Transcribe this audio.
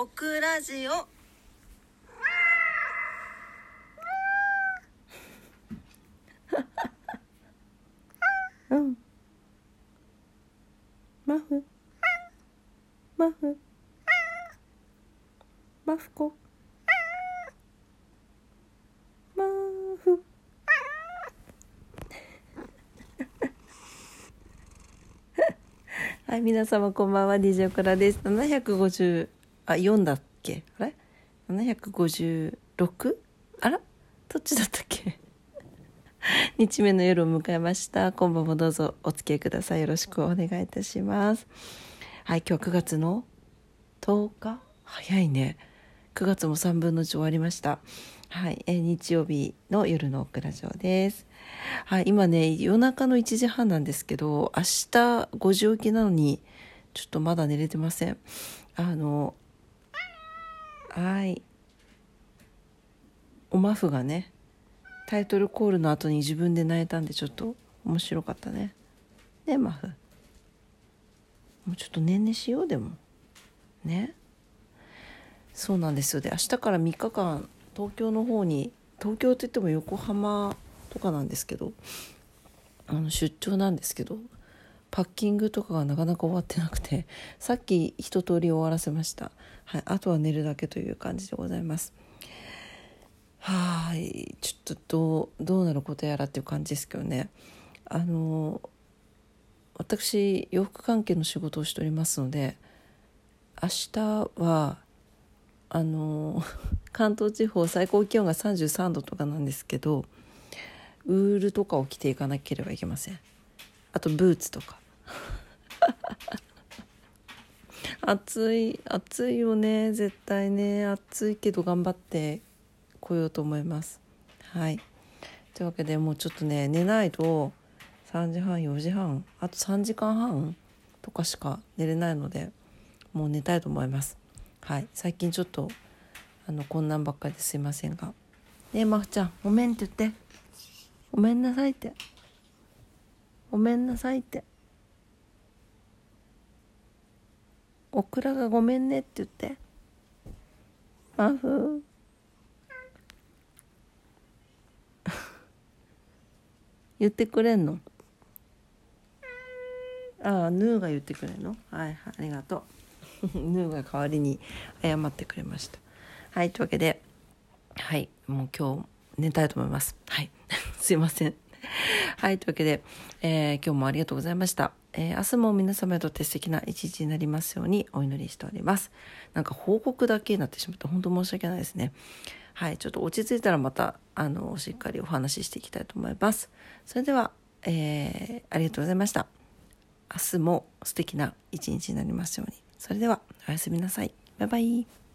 オクラジオ。うん。マフ。マフ。マフ。コマフ。はい皆様こんばんは。DJ オクラです。750あ4だっけ？あれ？756? あら？どっちだったっけ？日目の夜を迎えました。今晩もどうぞお付き合いください。よろしくお願いいたします。はい今日は9月の10日？早いね。9月も3分の1終わりました。はいえ日曜日の夜のオクラジオです。はい今ね夜中の1時半なんですけど明日5時起きなのにちょっとまだ寝れてません。あのはい。おマフがねタイトルコールの後に自分で泣いたんでちょっと面白かったね。ねマフもうちょっとねんねしようでも。ね。そうなんですよ。で明日から3日間東京の方に東京って言っても横浜とかなんですけどあの出張なんですけどパッキングとかがなかなか終わってなくて さっき一通り終わらせました、はい、あとは寝るだけという感じでございます。はいちょっとどうどうなることやらっていう感じですけどね。あの私洋服関係の仕事をしておりますので明日はあの 関東地方最高気温が33度とかなんですけどウールとかを着ていかなければいけません。あとブーツとか。暑い暑いよね絶対ね。暑いけど頑張って来ようと思います。はい。というわけでもうちょっとね寝ないと3時半4時半あと3時間半とかしか寝れないのでもう寝たいと思います。はい。最近ちょっとあのこんなんばっかりですいませんが。ねえまふちゃんごめんって言って。ごめんなさいって。ごめんなさいって。オクラがごめんねって言って。マフ 言ってくれんの？ああヌーが言ってくれんの？はいありがとう。ヌーが代わりに謝ってくれました。はいというわけではいもう今日寝たいと思います。はい。すいません。はいというわけで、えー、今日もありがとうございました、えー、明日も皆様にとって素敵な一日になりますようにお祈りしております。なんか報告だけになってしまって本当申し訳ないですね。はいちょっと落ち着いたらまたあのしっかりお話ししていきたいと思います。それでは、えー、ありがとうございました。明日も素敵な一日になりますように。それではおやすみなさい。バイバイ。